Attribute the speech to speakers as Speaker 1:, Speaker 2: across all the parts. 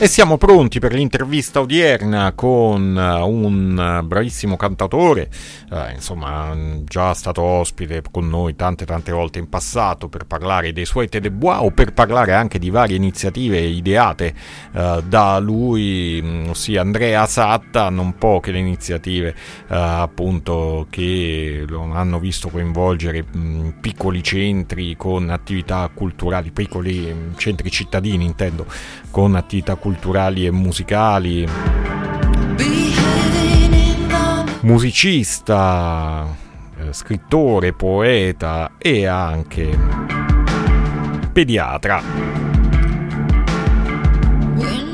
Speaker 1: E siamo pronti per l'intervista odierna con eh, un bravissimo cantatore, eh, insomma già stato ospite con noi tante tante volte in passato per parlare dei suoi Te de Bois o per parlare anche di varie iniziative ideate eh, da lui, mm, ossia Andrea Satta, non poche le iniziative eh, appunto che lo hanno visto coinvolgere mh, mm, piccoli centri con attività culturali, piccoli mm, centri cittadini intendo, con attività culturali culturali e musicali, musicista, eh, scrittore, poeta e anche pediatra.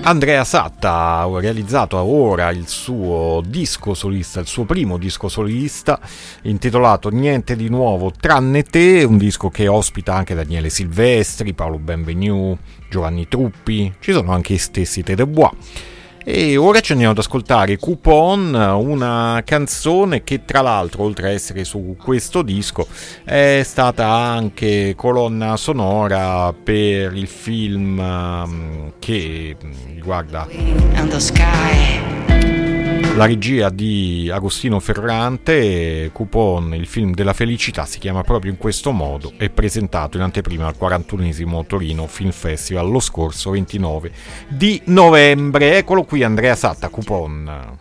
Speaker 1: Andrea Satta ha realizzato ora il suo disco solista, il suo primo disco solista intitolato Niente di nuovo tranne te, un disco che ospita anche Daniele Silvestri, Paolo Benvenu, Giovanni Truppi, ci sono anche i stessi Te de Bois. E ora ci andiamo ad ascoltare Coupon, una canzone che tra l'altro, oltre a essere su questo disco, è stata anche colonna sonora per il film um, che riguarda la regia di Agostino Ferrante, Coupon, il film della felicità, si chiama proprio in questo modo, è presentato in anteprima al 41 Torino Film Festival lo scorso 29 di novembre. Eccolo qui Andrea Satta, Coupon.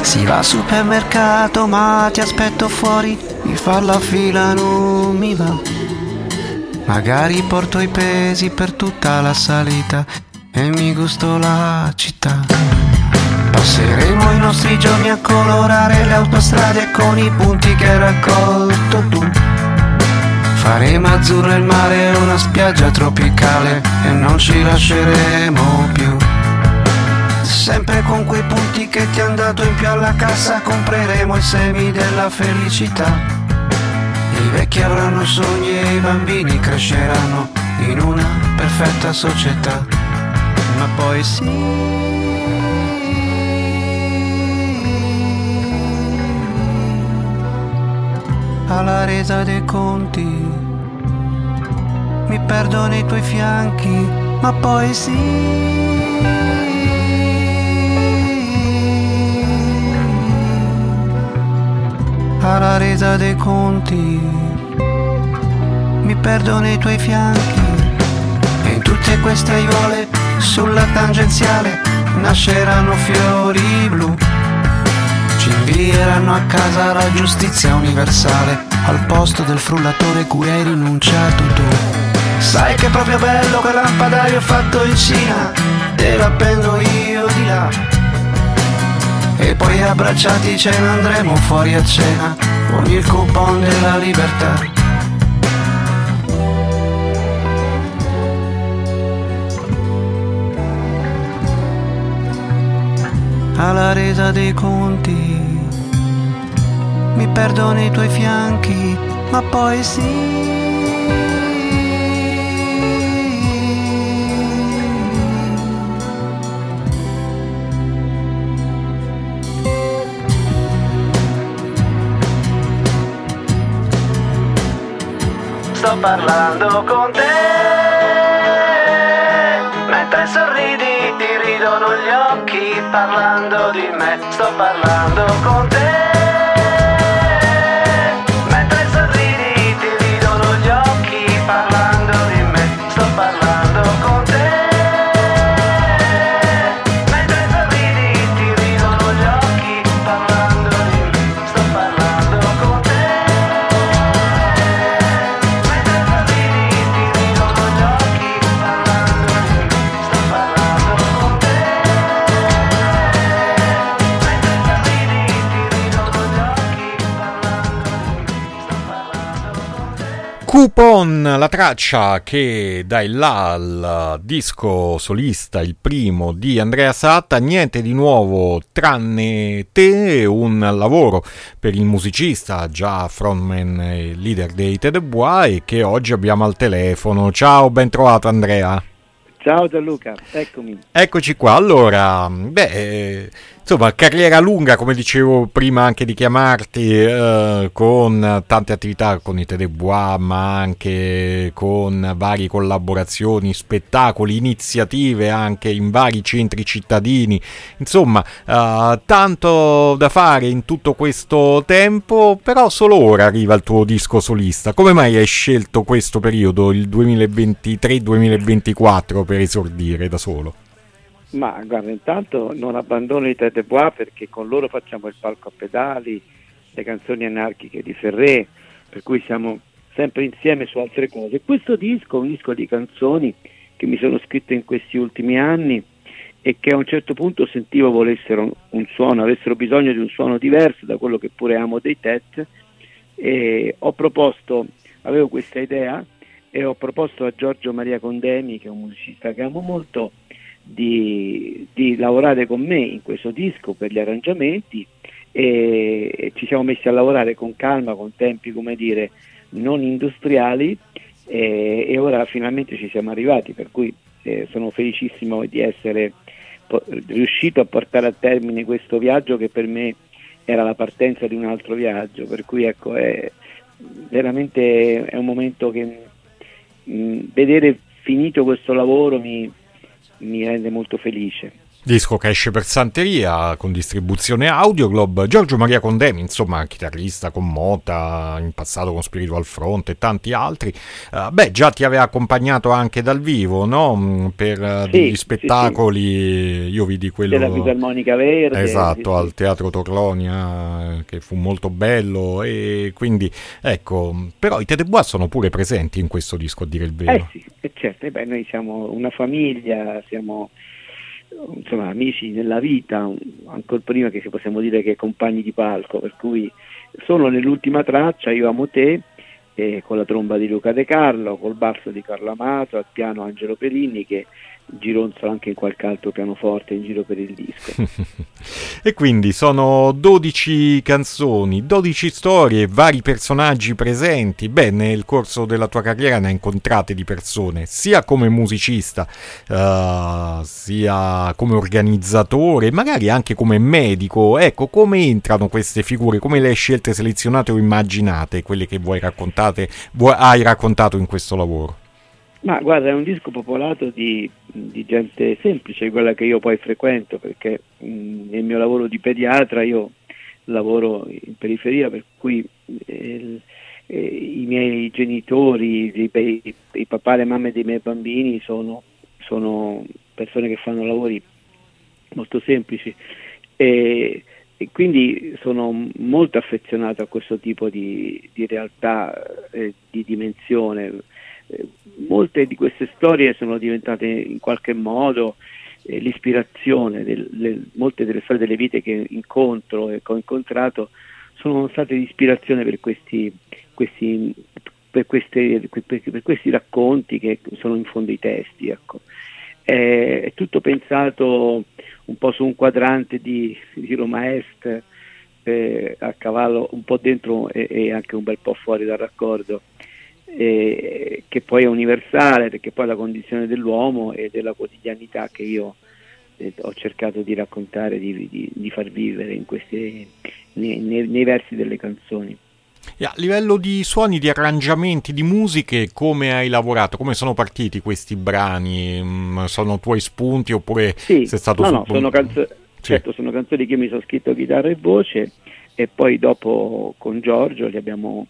Speaker 2: Si va al supermercato ma ti aspetto fuori, mi fa la fila non mi va. Magari porto i pesi per tutta la salita e mi gusto la città. Passeremo i nostri giorni a colorare le autostrade con i punti che hai raccolto tu. Faremo azzurro il mare una spiaggia tropicale e non ci lasceremo più. Sempre con quei punti che ti hanno dato in più alla cassa compreremo i semi della felicità i vecchi avranno sogni e i bambini cresceranno in una perfetta società. Ma poi sì. Alla resa dei conti mi perdo nei tuoi fianchi, ma poi sì. Alla resa dei conti. Mi perdo nei tuoi fianchi e in tutte queste aiuole sulla tangenziale nasceranno fiori blu. Ci invieranno a casa la giustizia universale al posto del frullatore cui hai rinunciato tu. Sai che è proprio bello quel lampadario fatto in Cina, te lo appendo io di là e poi abbracciati ce ne andremo fuori a cena con il coupon della libertà. Alla resa dei conti mi perdo nei tuoi fianchi, ma poi sì. Sto parlando con te. Mentre sorridi ti ridono gli occhi parlando di me. Sto parlando con te.
Speaker 1: Traccia che dà il là al disco solista, il primo di Andrea Satta, niente di nuovo tranne te, un lavoro per il musicista, già frontman e leader dei Te de Bois e che oggi abbiamo al telefono. Ciao, ben trovato Andrea.
Speaker 3: Ciao Gianluca, eccomi.
Speaker 1: Eccoci qua. Allora, beh, Insomma, carriera lunga, come dicevo prima anche di chiamarti, eh, con tante attività con i Telebois, ma anche con varie collaborazioni, spettacoli, iniziative anche in vari centri cittadini. Insomma, eh, tanto da fare in tutto questo tempo, però solo ora arriva il tuo disco solista. Come mai hai scelto questo periodo, il 2023-2024, per esordire da solo?
Speaker 3: Ma guarda, intanto non abbandono i Tete Bois perché con loro facciamo il palco a pedali, le canzoni anarchiche di Ferré, per cui siamo sempre insieme su altre cose. Questo disco è un disco di canzoni che mi sono scritte in questi ultimi anni e che a un certo punto sentivo volessero un suono, avessero bisogno di un suono diverso da quello che pure amo dei Tet e ho proposto, avevo questa idea e ho proposto a Giorgio Maria Condemi, che è un musicista che amo molto, di, di, lavorare con me in questo disco per gli arrangiamenti e ci siamo messi a lavorare con calma, con tempi come dire non industriali e, e ora finalmente ci siamo arrivati per cui eh, sono felicissimo di essere po- riuscito a portare a termine questo viaggio che per me era la partenza di un altro viaggio per cui ecco è veramente è un momento che mh, vedere finito questo lavoro mi, mi rende molto felice.
Speaker 1: Disco che esce per Santeria con distribuzione Audioglob. Giorgio Maria Condemi, insomma, chitarrista con Mota, in passato con Spiritual Front e tanti altri. Uh, beh, già ti aveva accompagnato anche dal vivo, no? Mm, per uh, sì, degli spettacoli. Sì, sì. Io vidi quello.
Speaker 3: Della Fisarmonica Verde.
Speaker 1: Esatto, al Teatro Torlonia, che fu molto bello. E quindi, ecco, però i Tete Bois sono pure presenti in questo disco, a dire il vero.
Speaker 3: Eh sì, certo. beh, noi siamo una famiglia, siamo insomma, amici nella vita, ancora prima che possiamo dire che compagni di palco, per cui solo nell'ultima traccia Io amo te, eh, con la tromba di Luca De Carlo, col basso di Carlo Amato, al piano Angelo Perini che gironzola anche in qualche altro pianoforte in giro per il disco.
Speaker 1: e quindi sono 12 canzoni, 12 storie, vari personaggi presenti. Beh, nel corso della tua carriera ne hai incontrate di persone, sia come musicista, uh, sia come organizzatore, magari anche come medico. Ecco, come entrano queste figure? Come le hai scelte, selezionate o immaginate, quelle che vuoi raccontate, vuoi, hai raccontato in questo lavoro?
Speaker 3: Ma guarda, è un disco popolato di, di, gente semplice, quella che io poi frequento, perché mh, nel mio lavoro di pediatra io lavoro in periferia, per cui eh, eh, i miei genitori, i, i, i, papà e le mamme dei miei bambini sono, sono persone che fanno lavori molto semplici. E, e, quindi sono molto affezionato a questo tipo di, di realtà, eh, di dimensione molte di queste storie sono diventate in qualche modo eh, l'ispirazione, del, le, molte delle storie delle vite che incontro e che ho incontrato sono state l'ispirazione per questi, questi, per, queste, per, per questi, racconti che sono in fondo i testi. Ecco. È, è, tutto pensato un po' su un quadrante di, di Roma Est, eh, a cavallo un po' dentro e, e anche un bel po' fuori dal raccordo eh, che poi è universale perché poi è la condizione dell'uomo e della quotidianità che io eh, ho cercato di raccontare, di, di, di far vivere queste, nei, nei, nei versi delle canzoni.
Speaker 1: A livello di suoni, di arrangiamenti, di musiche, come hai lavorato? Come sono partiti questi brani? Mm, sono tuoi spunti oppure
Speaker 3: sì,
Speaker 1: sei stato
Speaker 3: no, no, sono, canzo- sì. certo, sono canzoni che mi sono scritto chitarra e voce e poi dopo con Giorgio gli abbiamo,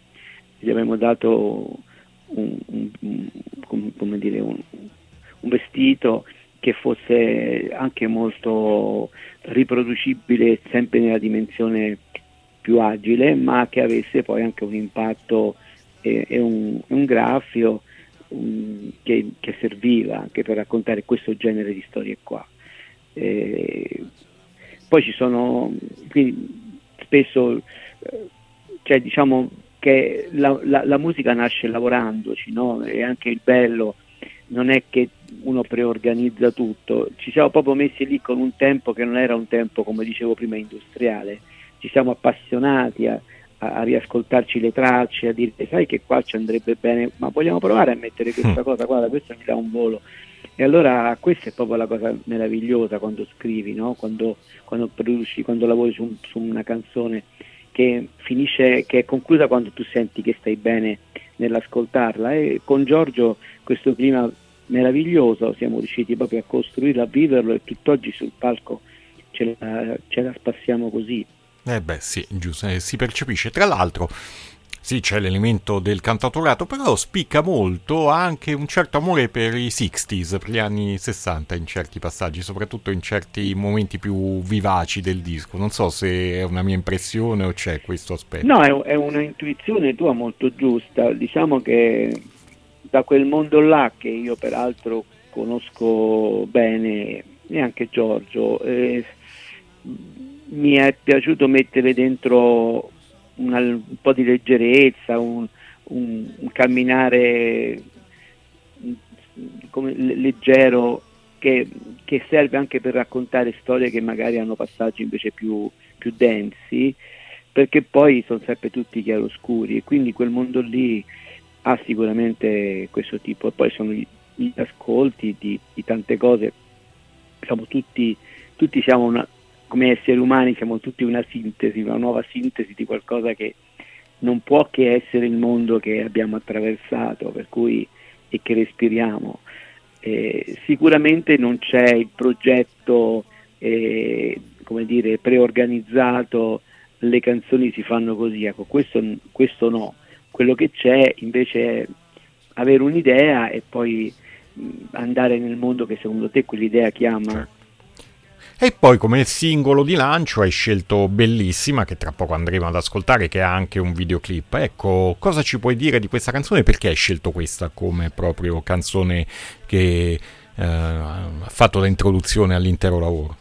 Speaker 3: gli abbiamo dato un, un, un, dire, un, vestito che fosse anche molto riproducibile sempre nella dimensione più agile, ma che avesse poi anche un impatto e, e un, un, graffio um, che, che, serviva anche per raccontare questo genere di storie qua. E poi ci sono, quindi spesso, eh, cioè diciamo, che la, la, la musica nasce lavorandoci, no? E anche il bello non è che uno preorganizza tutto, ci siamo proprio messi lì con un tempo che non era un tempo, come dicevo prima, industriale, ci siamo appassionati a, a, a riascoltarci le tracce, a dire sai che qua ci andrebbe bene, ma vogliamo provare a mettere questa mm. cosa, guarda, questo mi dà un volo. E allora questa è proprio la cosa meravigliosa quando scrivi, no? quando, quando, produci, quando lavori su, su, una canzone che finisce, che è conclusa quando tu senti che stai bene nell'ascoltarla. E con Giorgio questo clima meraviglioso siamo riusciti proprio a costruirlo, a viverlo e tutt'oggi sul palco ce la, ce la spassiamo così.
Speaker 1: Eh beh sì, giusto, eh, si percepisce. Tra l'altro sì, c'è l'elemento del cantautorato, però spicca molto anche un certo amore per i 60s, per gli anni 60 in certi passaggi, soprattutto in certi momenti più vivaci del disco. Non so se è una mia impressione o c'è questo aspetto.
Speaker 3: No, è, è una intuizione tua molto giusta. Diciamo che da quel mondo là, che io peraltro conosco bene, e anche Giorgio, eh, mi è piaciuto mettere dentro una, un po' di leggerezza, un, un, un camminare come, leggero che, che, serve anche per raccontare storie che magari hanno passaggi invece più, più densi, perché poi sono sempre tutti chiaroscuri e quindi quel mondo lì ha sicuramente questo tipo. E poi sono gli, gli ascolti di, di, tante cose, siamo tutti, tutti siamo una, come esseri umani siamo tutti una sintesi, una nuova sintesi di qualcosa che non può che essere il mondo che abbiamo attraversato cui, e che respiriamo. Eh, sicuramente non c'è il progetto eh, come dire, preorganizzato, le canzoni si fanno così, ecco, questo, questo no. Quello che c'è invece è avere un'idea e poi mh, andare nel mondo che secondo te quell'idea chiama
Speaker 1: e poi come singolo di lancio hai scelto Bellissima, che tra poco andremo ad ascoltare, che ha anche un videoclip. Ecco, cosa ci puoi dire di questa canzone? Perché hai scelto questa come proprio canzone che eh, ha fatto da introduzione all'intero lavoro?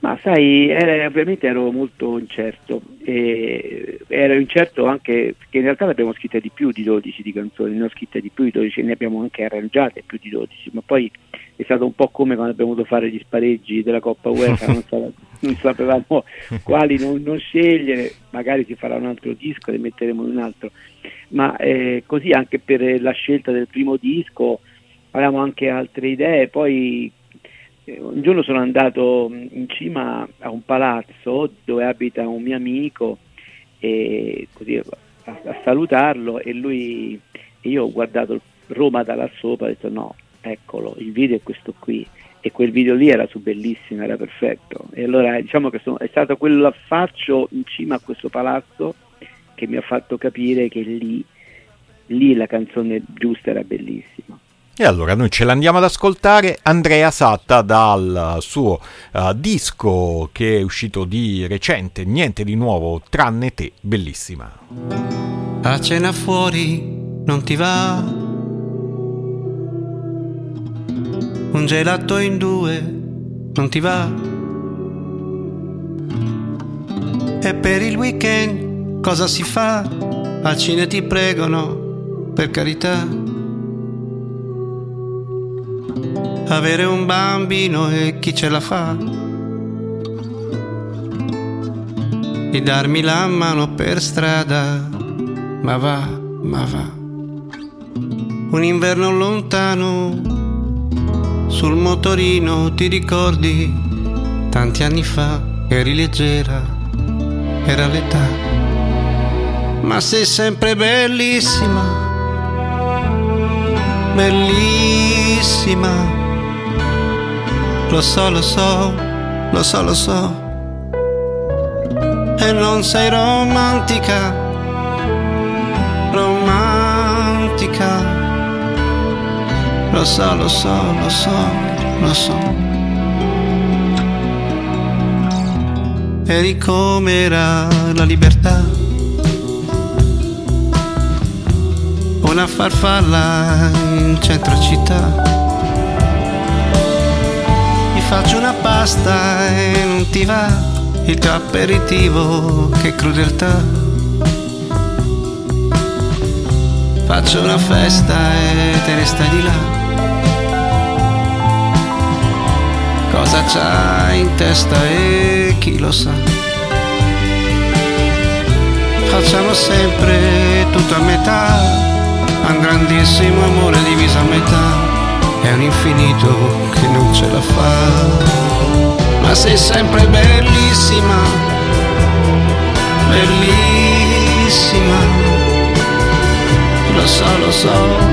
Speaker 3: Ma sai, era, ovviamente ero molto incerto, e ero incerto anche perché in realtà ne abbiamo scritte di più di 12 di canzoni, ne ho scritte di più di 12, ne abbiamo anche arrangiate più di 12, ma poi è stato un po' come quando abbiamo dovuto fare gli spareggi della Coppa UEFA, non, sa, non, sapevamo quali non, non, scegliere, magari si farà un altro disco, ne metteremo un altro, ma eh, così anche per la scelta del primo disco avevamo anche altre idee, poi eh, un giorno sono andato in cima a un palazzo dove abita un mio amico e così a, a salutarlo e lui e io ho guardato Roma da là sopra e ho detto no, eccolo, il video è questo qui e quel video lì era su bellissimo, era perfetto e allora diciamo che sono, è stato quell'affaccio in cima a questo palazzo che mi ha fatto capire che lì, lì la canzone giusta era bellissima.
Speaker 1: E allora noi ce l'andiamo ad ascoltare Andrea Satta dal suo uh, disco che è uscito di recente, niente di nuovo tranne te, bellissima.
Speaker 2: A cena fuori non ti va? Un gelato in due non ti va? E per il weekend cosa si fa? Al cine ti pregano, per carità avere un bambino e chi ce la fa? Di darmi la mano per strada, ma va, ma va. Un inverno lontano, sul motorino ti ricordi, tanti anni fa eri leggera, era l'età, ma sei sempre bellissima, bellissima lo so, lo so, lo so, lo so. E non sei romantica, romantica. Lo so, lo so, lo so, lo so. Eri come era la libertà. Una farfalla in centro città faccio una pasta e non ti va il tuo aperitivo, che crudeltà. Faccio una festa e te ne stai di là. Cosa c'hai in testa e chi lo sa? Facciamo sempre tutto a metà, un grandissimo amore diviso a metà. È un infinito che non ce la fa. Ma sei sempre bellissima, bellissima. Lo so, lo so,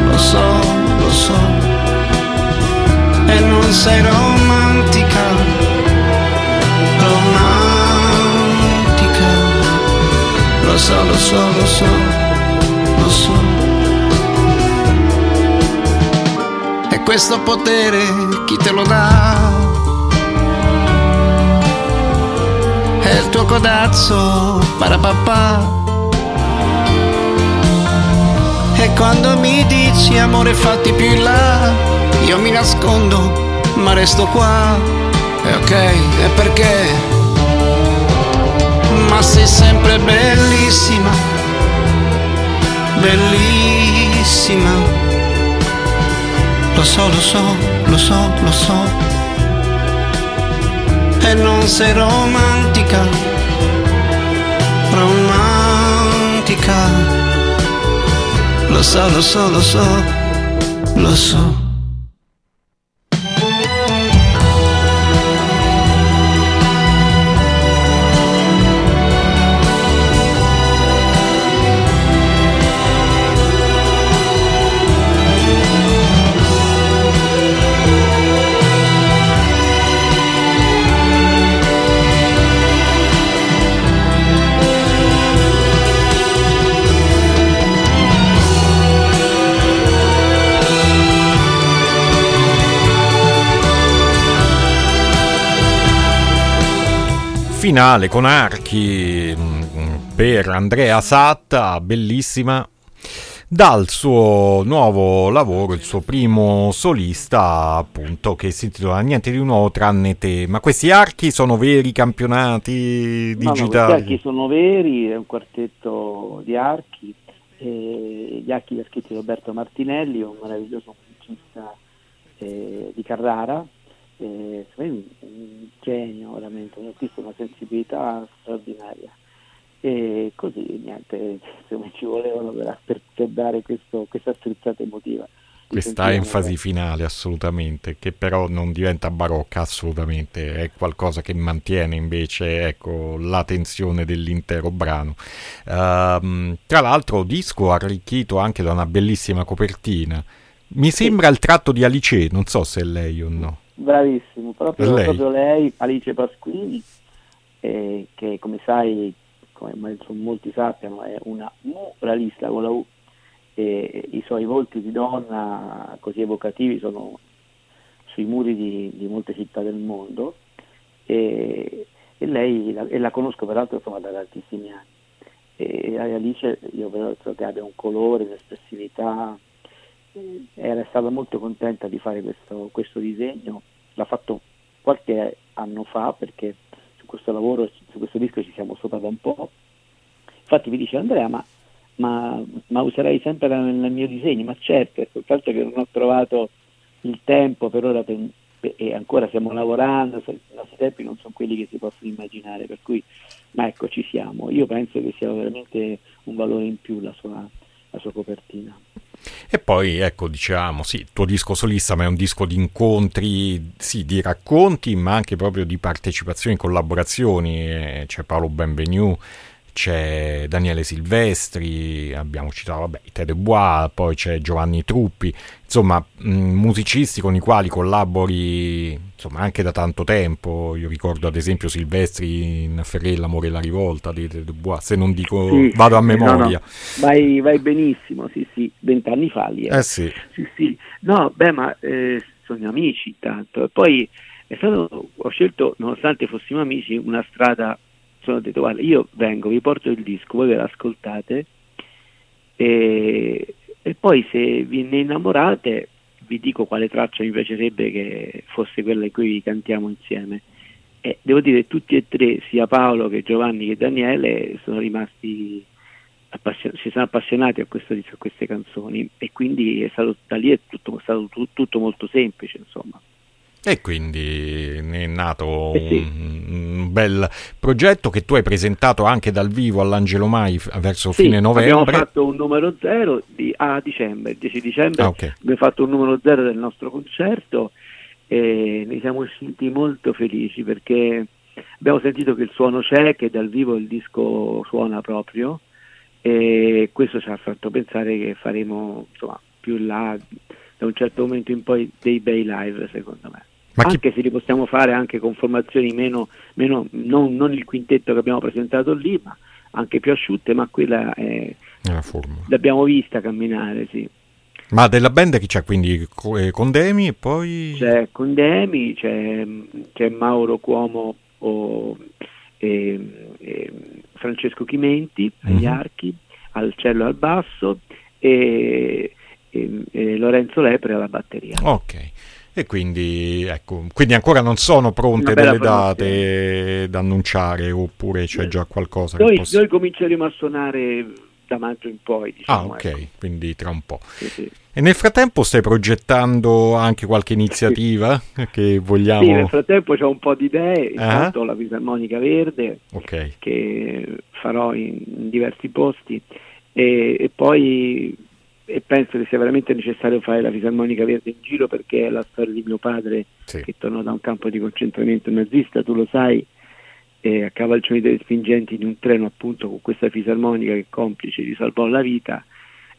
Speaker 2: lo so, lo so. E non sei romantica, romantica. Lo so, lo so, lo so, lo so. Questo potere chi te lo dà? È il tuo codazzo, parapapà. E quando mi dici amore fatti più in là, io mi nascondo, ma resto qua. E ok, e perché? Ma sei sempre bellissima, bellissima lo so, lo so, lo so, lo so. E non sei romantica, romantica. Lo so, lo so, lo so, lo so.
Speaker 1: Finale con archi mm, per Andrea Satta, bellissima, dal suo nuovo lavoro, il suo primo solista, appunto, che si intitola Niente di nuovo tranne te. Ma questi archi sono veri campionati digitali? No, no,
Speaker 3: archi sono veri, è un quartetto di archi. gli archi li ha scritti Roberto Martinelli, un meraviglioso musicista eh, di Carrara, eh, un, un genio veramente, un artista, una sensibilità straordinaria. E così niente, ci volevano per, per dare questo, questa strizzata emotiva.
Speaker 1: Questa enfasi finale assolutamente, che però non diventa barocca assolutamente, è qualcosa che mantiene invece ecco, la tensione dell'intero brano. Uh, tra l'altro disco arricchito anche da una bellissima copertina. Mi sembra il tratto di Alice, non so se è lei o no.
Speaker 3: Bravissimo, proprio lei, proprio lei Alice Pasquini, eh, che come sai, come molti sappiano, è una muralista con la U, e i suoi volti di donna così evocativi sono sui muri di, di molte città del mondo e, e lei la, e la conosco peraltro insomma, da tantissimi anni. E Alice io penso che abbia un colore, un'espressività era stata molto contenta di fare questo, questo disegno, l'ha fatto qualche anno fa perché su questo lavoro, su questo disco ci siamo sopra un po'. Infatti mi dice Andrea, ma, ma, ma userai sempre nel, mio disegno? Ma certo, soltanto che non ho trovato il tempo per ora per, e ancora stiamo lavorando, i nostri tempi non sono quelli che si possono immaginare, per cui, ma ecco, ci siamo. Io penso che sia veramente un valore in più la sua, la sua copertina.
Speaker 1: E poi, ecco, diciamo, sì, il tuo disco solista, ma è un disco di incontri, sì, di racconti, ma anche proprio di partecipazioni, collaborazioni. Eh, c'è Paolo Benvenu, c'è Daniele Silvestri, abbiamo citato vabbè, Ted Bois, poi c'è Giovanni Truppi, insomma mh, musicisti con i quali collabori insomma, anche da tanto tempo, io ricordo ad esempio Silvestri in Ferré, l'amore e la rivolta di Ted Bois, se non dico sì, vado a memoria. No,
Speaker 3: no. Vai, vai, benissimo, sì sì, vent'anni fa lì.
Speaker 1: Eh, eh sì.
Speaker 3: sì. sì. No, beh ma eh, sono amici intanto, e poi è stato, ho scelto, nonostante fossimo amici, una strada sono detto guarda io vengo, vi porto il disco, voi ve l'ascoltate e, e poi se vi ne innamorate vi dico quale traccia mi piacerebbe che fosse quella in cui cantiamo insieme. E devo dire tutti e tre, sia Paolo che Giovanni che Daniele, sono rimasti appassion- si sono appassionati a, questo, a, queste canzoni e quindi è stato, da lì è tutto, stato tutto molto semplice insomma.
Speaker 1: E quindi ne è nato
Speaker 3: Eh sì.
Speaker 1: un, un bel progetto che tu hai presentato anche dal vivo all'Angelo Mai verso
Speaker 3: Sì,
Speaker 1: fine
Speaker 3: abbiamo
Speaker 1: novembre.
Speaker 3: fatto un numero zero di, a dicembre, il 10 dicembre
Speaker 1: Ah, ok.
Speaker 3: abbiamo fatto un numero zero del nostro concerto e ne siamo usciti molto felici perché abbiamo sentito che il suono c'è, che dal vivo il disco suona proprio e questo ci ha fatto pensare che faremo insomma, più là da un certo momento in poi dei bei live secondo me.
Speaker 1: Ma chi-
Speaker 3: Anche se li possiamo fare anche con formazioni meno, meno non, non il quintetto che abbiamo presentato lì, ma anche più asciutte, ma quella è,
Speaker 1: Nella formula.
Speaker 3: l'abbiamo vista camminare, sì.
Speaker 1: Ma della band chi c'è quindi eh, Condemi e poi...
Speaker 3: C'è Condemi, c'è, c'è Mauro Cuomo o, e, e Francesco Chimenti agli
Speaker 1: Mhm.
Speaker 3: archi, al cello e al basso e, e- e Lorenzo Lepre alla batteria.
Speaker 1: Ok. E quindi, ecco, quindi ancora non sono pronte delle date da annunciare oppure c'è già qualcosa che
Speaker 3: Noi,
Speaker 1: possa...
Speaker 3: noi cominceremo a suonare da maggio in poi,
Speaker 1: Ah,
Speaker 3: diciamo.
Speaker 1: ok,
Speaker 3: ecco.
Speaker 1: quindi tra un po'.
Speaker 3: Sì, sì.
Speaker 1: E nel frattempo stai progettando anche qualche iniziativa che vogliamo...
Speaker 3: Sì, nel frattempo c'ho un po' di idee,
Speaker 1: Ah.
Speaker 3: intanto ho la fisarmonica verde
Speaker 1: Ok,
Speaker 3: che farò in, in diversi posti e, e poi e penso che sia veramente necessario fare la fisarmonica verde in giro perché è la storia di mio padre
Speaker 1: sì.
Speaker 3: che tornò da un campo di concentramento nazista, tu lo sai, e a cavalcioni dei spingenti di un treno appunto con questa fisarmonica che complice gli salvò la vita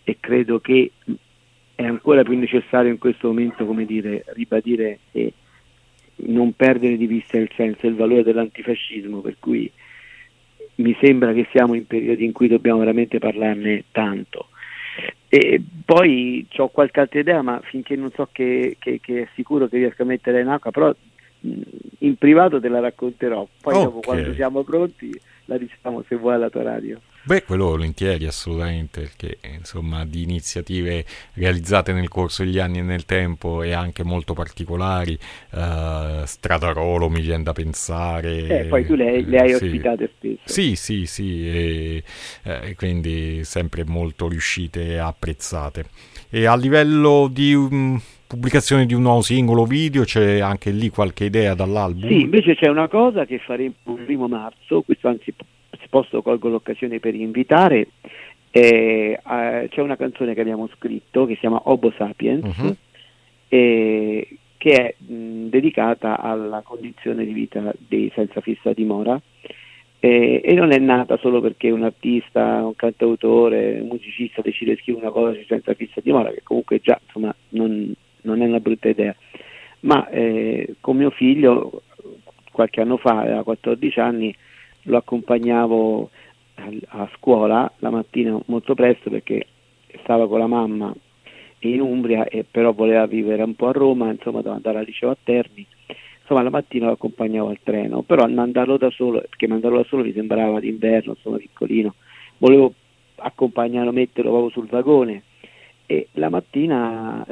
Speaker 3: e credo che è ancora più necessario in questo momento, come dire, ribadire e non perdere di vista il senso e il valore dell'antifascismo, per cui mi sembra che siamo in periodi in cui dobbiamo veramente parlarne tanto. E poi ho qualche altra idea, ma finché non so che, che- che è sicuro che riesco a mettere in acqua, però in privato te la racconterò. Poi dopo
Speaker 1: Ok.
Speaker 3: quando siamo pronti la diciamo se vuoi alla tua radio.
Speaker 1: Beh, quello volentieri, assolutamente, perché eh, insomma di iniziative realizzate nel corso degli anni e nel tempo e anche molto particolari, eh, Stradarolo mi viene da pensare.
Speaker 3: Eh, poi tu le, le hai
Speaker 1: sì.
Speaker 3: ospitate spesso.
Speaker 1: Sì, sì, sì, e, eh, quindi sempre molto riuscite e apprezzate. E a livello di mm, pubblicazione di un nuovo singolo video c'è anche lì qualche idea dall'album?
Speaker 3: Sì, invece c'è una cosa che faremo il primo marzo, questo anzi posso colgo l'occasione per invitare, eh, eh, c'è una canzone che abbiamo scritto che si chiama Homo Sapiens,
Speaker 1: Mhm.
Speaker 3: eh, che è mh, dedicata alla condizione di vita dei senza fissa dimora e non è nata solo perché un artista, un cantautore, un musicista decide di scrivere una cosa sui senza fissa dimora, che comunque già insomma non, non è una brutta idea, ma eh, con mio figlio qualche anno fa, aveva 14 anni, lo accompagnavo a scuola la mattina molto presto perché stava con la mamma in Umbria e però voleva vivere un po' a Roma, insomma doveva andare al liceo a Terni. Insomma la mattina lo accompagnavo al treno, però mandarlo da solo, perché mandarlo da solo mi sembrava d'inverno, insomma piccolino, volevo accompagnarlo, metterlo proprio sul vagone e la mattina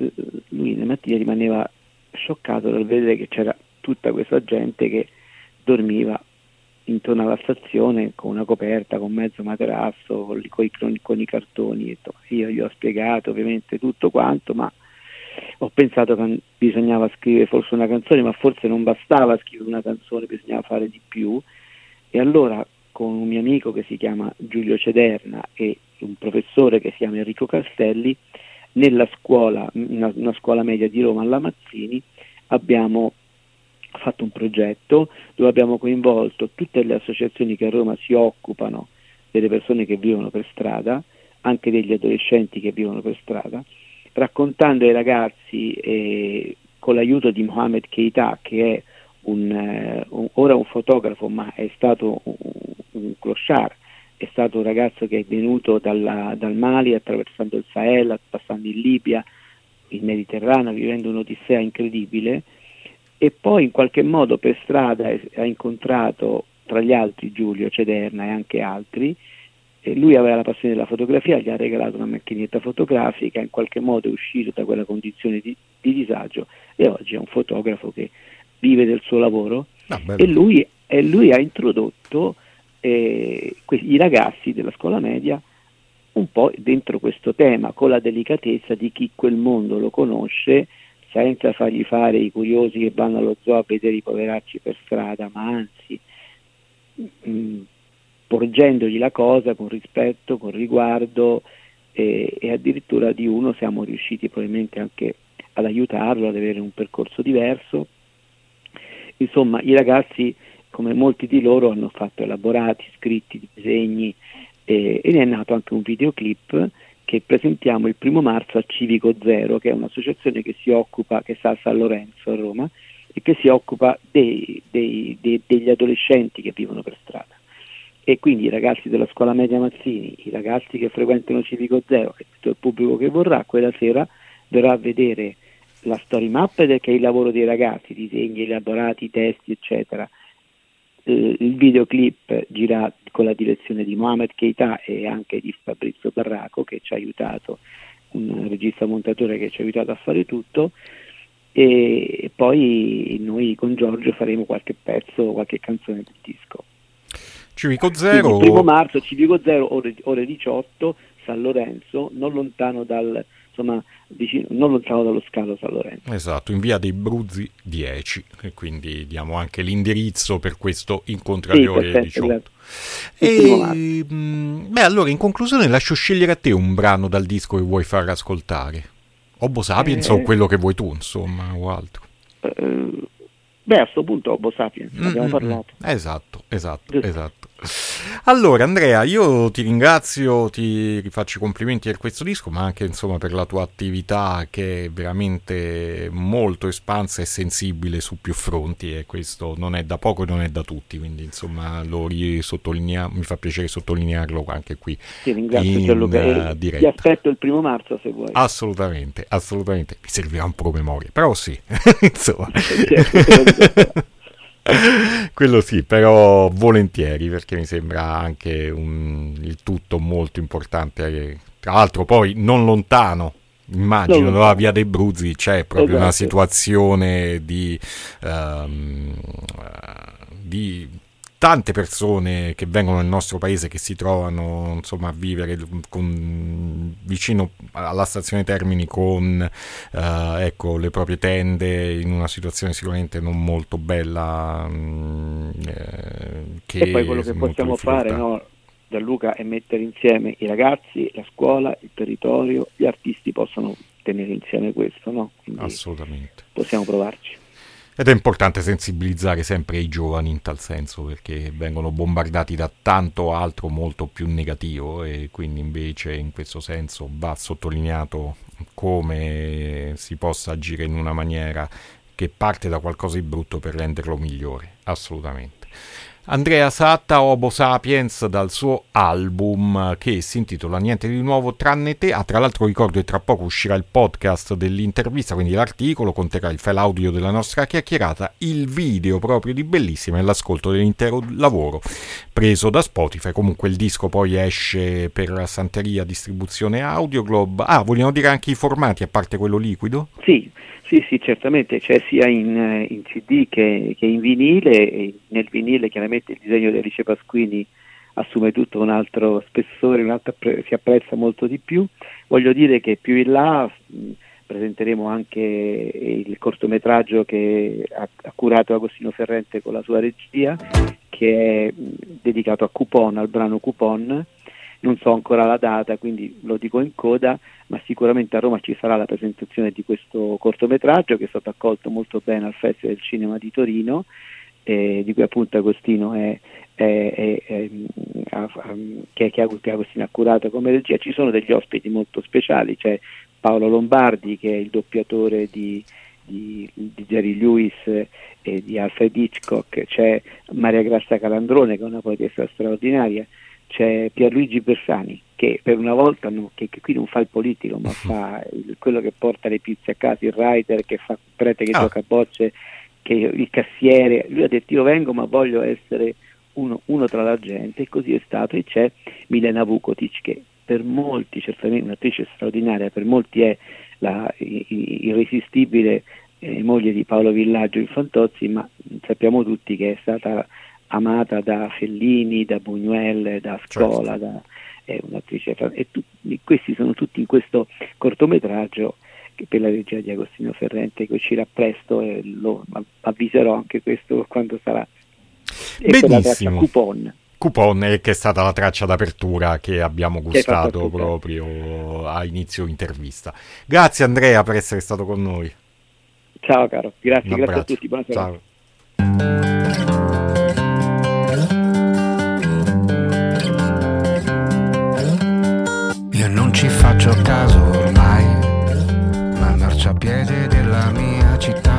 Speaker 3: lui le mattine rimaneva scioccato dal vedere che c'era tutta questa gente che dormiva intorno alla stazione con una coperta, con mezzo materasso, con, i- con con i cartoni. E to- Io gli ho spiegato ovviamente tutto quanto, ma ho pensato che bisognava scrivere forse una canzone, ma forse non bastava scrivere una canzone, bisognava fare di più. E allora con un mio amico che si chiama Giulio Cederna e un professore che si chiama Enrico Castelli, nella scuola, una, una scuola media di Roma alla Mazzini, abbiamo fatto un progetto dove abbiamo coinvolto tutte le associazioni che a Roma si occupano delle persone che vivono per strada, anche degli adolescenti che vivono per strada, raccontando ai ragazzi eh, con l'aiuto di Mohamed Keita, che è un, eh, un- ora un fotografo, ma è stato un, un clochard, è stato un ragazzo che è venuto dalla- dal Mali attraversando il Sahel, passando in Libia, il Mediterraneo, vivendo un'odissea incredibile e poi in qualche modo per strada ha incontrato tra gli altri Giulio Cederna e anche altri. E lui aveva la passione della fotografia, gli ha regalato una macchinetta fotografica, in qualche modo è uscito da quella condizione di, di disagio. E oggi è un fotografo che vive del suo lavoro.
Speaker 1: Ah,
Speaker 3: e lui, e lui ha introdotto eh, i ragazzi della scuola media un po' dentro questo tema, con la delicatezza di chi quel mondo lo conosce, senza fargli fare i curiosi che vanno allo zoo a vedere i poveracci per strada, ma anzi mh, mm, porgendogli la cosa con rispetto, con riguardo e, e addirittura di uno siamo riusciti probabilmente anche ad aiutarlo ad avere un percorso diverso. Insomma, i ragazzi, come molti di loro, hanno fatto elaborati, scritti, disegni eh, e ne è nato anche un videoclip che presentiamo il primo marzo a Civico Zero, che è un'associazione che si occupa, che sta a San Lorenzo a Roma, e che si occupa dei, dei, dei, degli adolescenti che vivono per strada. E quindi i ragazzi della scuola media Mazzini, i ragazzi che frequentano Civico Zero e tutto il pubblico che vorrà, quella sera verrà a vedere la story map che è il lavoro dei ragazzi, disegni elaborati, testi, eccetera. Eh, il videoclip gira con la direzione di Mohamed Keita e anche di Fabrizio Barraco che ci ha aiutato, un regista montatore che ci ha aiutato a fare tutto e poi noi con Giorgio faremo qualche pezzo, qualche canzone del disco.
Speaker 1: Civico Zero.
Speaker 3: il primo marzo, Civico Zero, ore, ore 18, San Lorenzo, non lontano dal, insomma, vicino, non lontano dallo scalo San Lorenzo.
Speaker 1: Esatto, in via dei Bruzzi 10, e quindi diamo anche l'indirizzo per questo incontro alle sì, ore perfetto, 18. E, mm, beh, allora in conclusione lascio scegliere a te un brano dal disco che vuoi far ascoltare. Obo Sapiens eh, o quello che vuoi tu, insomma, o altro.
Speaker 3: Eh, beh, a questo punto Obo Sapiens, abbiamo mm-hmm. parlato.
Speaker 1: Esatto, esatto, esatto. Allora Andrea, io ti ringrazio, ti rifaccio i complimenti per questo disco, ma anche insomma per la tua attività che è veramente molto espansa e sensibile su più fronti e questo non è da poco e non è da tutti, quindi insomma mi fa piacere sottolinearlo anche qui.
Speaker 3: Ti ringrazio Gianluca, uh, ti aspetto il primo marzo se vuoi.
Speaker 1: Assolutamente, assolutamente, mi servirà un promemoria, però sì, insomma. Quello sì, però volentieri perché mi sembra anche un, il tutto molto importante. Tra l'altro poi non lontano, immagino, no, Via dei Bruzzi c'è proprio esatto. una situazione di, um, di tante persone che vengono nel nostro paese che si trovano insomma, a vivere con, vicino alla stazione Termini con eh, ecco, le proprie tende in una situazione sicuramente non molto bella.
Speaker 3: Mm, eh, che e poi quello che possiamo fare, no, Gianluca, è mettere insieme i ragazzi, la scuola, il territorio, gli artisti possono tenere insieme questo, no?
Speaker 1: Quindi Assolutamente.
Speaker 3: Possiamo provarci.
Speaker 1: Ed è importante sensibilizzare sempre i giovani in tal senso perché vengono bombardati da tanto altro molto più negativo e quindi invece in questo senso va sottolineato come si possa agire in una maniera che parte da qualcosa di brutto per renderlo migliore, assolutamente. Andrea Satta, Homo Sapiens, dal suo album che si intitola Niente di nuovo tranne te. Ah, tra l'altro ricordo che tra poco uscirà il podcast dell'intervista, quindi l'articolo conterrà il file audio della nostra chiacchierata, il video proprio di Bellissima e l'ascolto dell'intero lavoro preso da Spotify. Comunque il disco poi esce per Santeria Distribuzione Audio Globe. Ah, vogliamo dire anche i formati a parte quello liquido?
Speaker 3: Sì. Sì, sì, certamente c'è sia in, eh, in CD che, che, in vinile, nel vinile chiaramente il disegno di Alice Pasquini assume tutto un altro spessore, un altro, si apprezza molto di più. Voglio dire che più in là presenteremo anche il cortometraggio che ha, curato Agostino Ferrente con la sua regia, che è dedicato a Coupon, al brano Coupon, non so ancora la data, quindi lo dico in coda, ma sicuramente a Roma ci sarà la presentazione di questo cortometraggio che è stato accolto molto bene al Festival del Cinema di Torino, eh, di cui appunto Agostino è, è, è, che, che, Agostino ha curato come regia. Ci sono degli ospiti molto speciali, c'è Paolo Lombardi che è il doppiatore di, di, di Jerry Lewis e di Alfred Hitchcock, c'è Maria Grazia Calandrone che è una poetessa straordinaria, c'è Pierluigi Bersani che per una volta no, che, che, qui non fa il politico ma fa il, quello che porta le pizze a casa, il rider che fa il prete che ah. gioca a bocce, che il cassiere, lui ha detto io vengo ma voglio essere uno, uno tra la gente e così è stato e c'è Milena Vukotic che per molti, certamente un'attrice straordinaria, per molti è la irresistibile eh, moglie di Paolo Villaggio in Fantozzi, ma sappiamo tutti che è stata amata da Fellini, da Buñuel, da Scola, certo. da, è un'attrice e tu, questi sono tutti in questo cortometraggio per la regia di Agostino Ferrente che uscirà presto e lo avviserò anche questo quando sarà.
Speaker 1: E Benissimo. Coupon. Coupon che è stata la traccia d'apertura che abbiamo gustato proprio a inizio intervista. Grazie Andrea per essere stato con noi.
Speaker 3: Ciao caro, grazie, grazie a tutti, buonasera. Ciao.
Speaker 2: Faccio caso ormai, ma marciapiede della mia città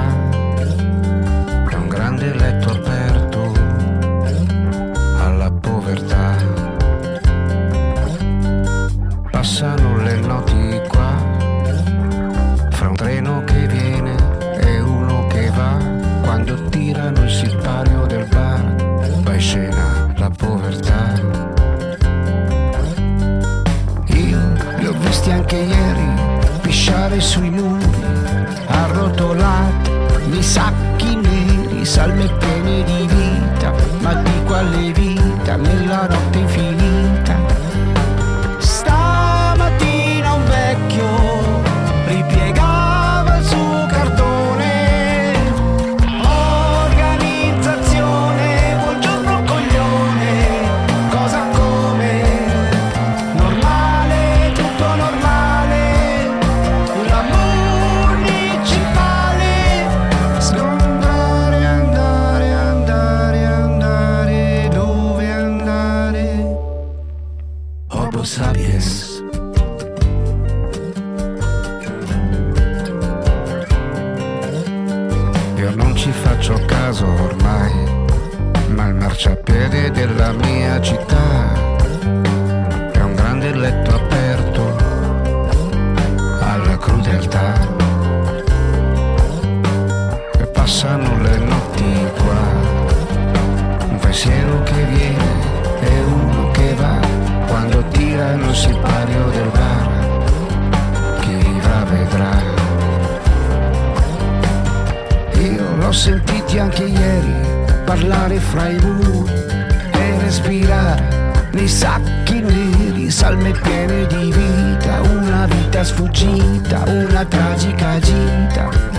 Speaker 2: respirare nei sacchi neri, salme piene di vita, una vita sfuggita, una tragica gita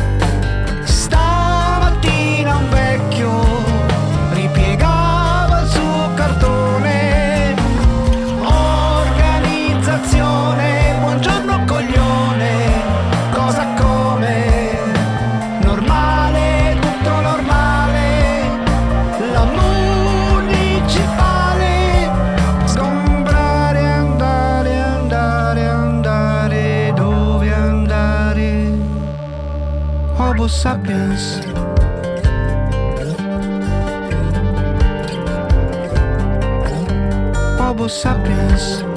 Speaker 2: sapiens. Homo sapiens.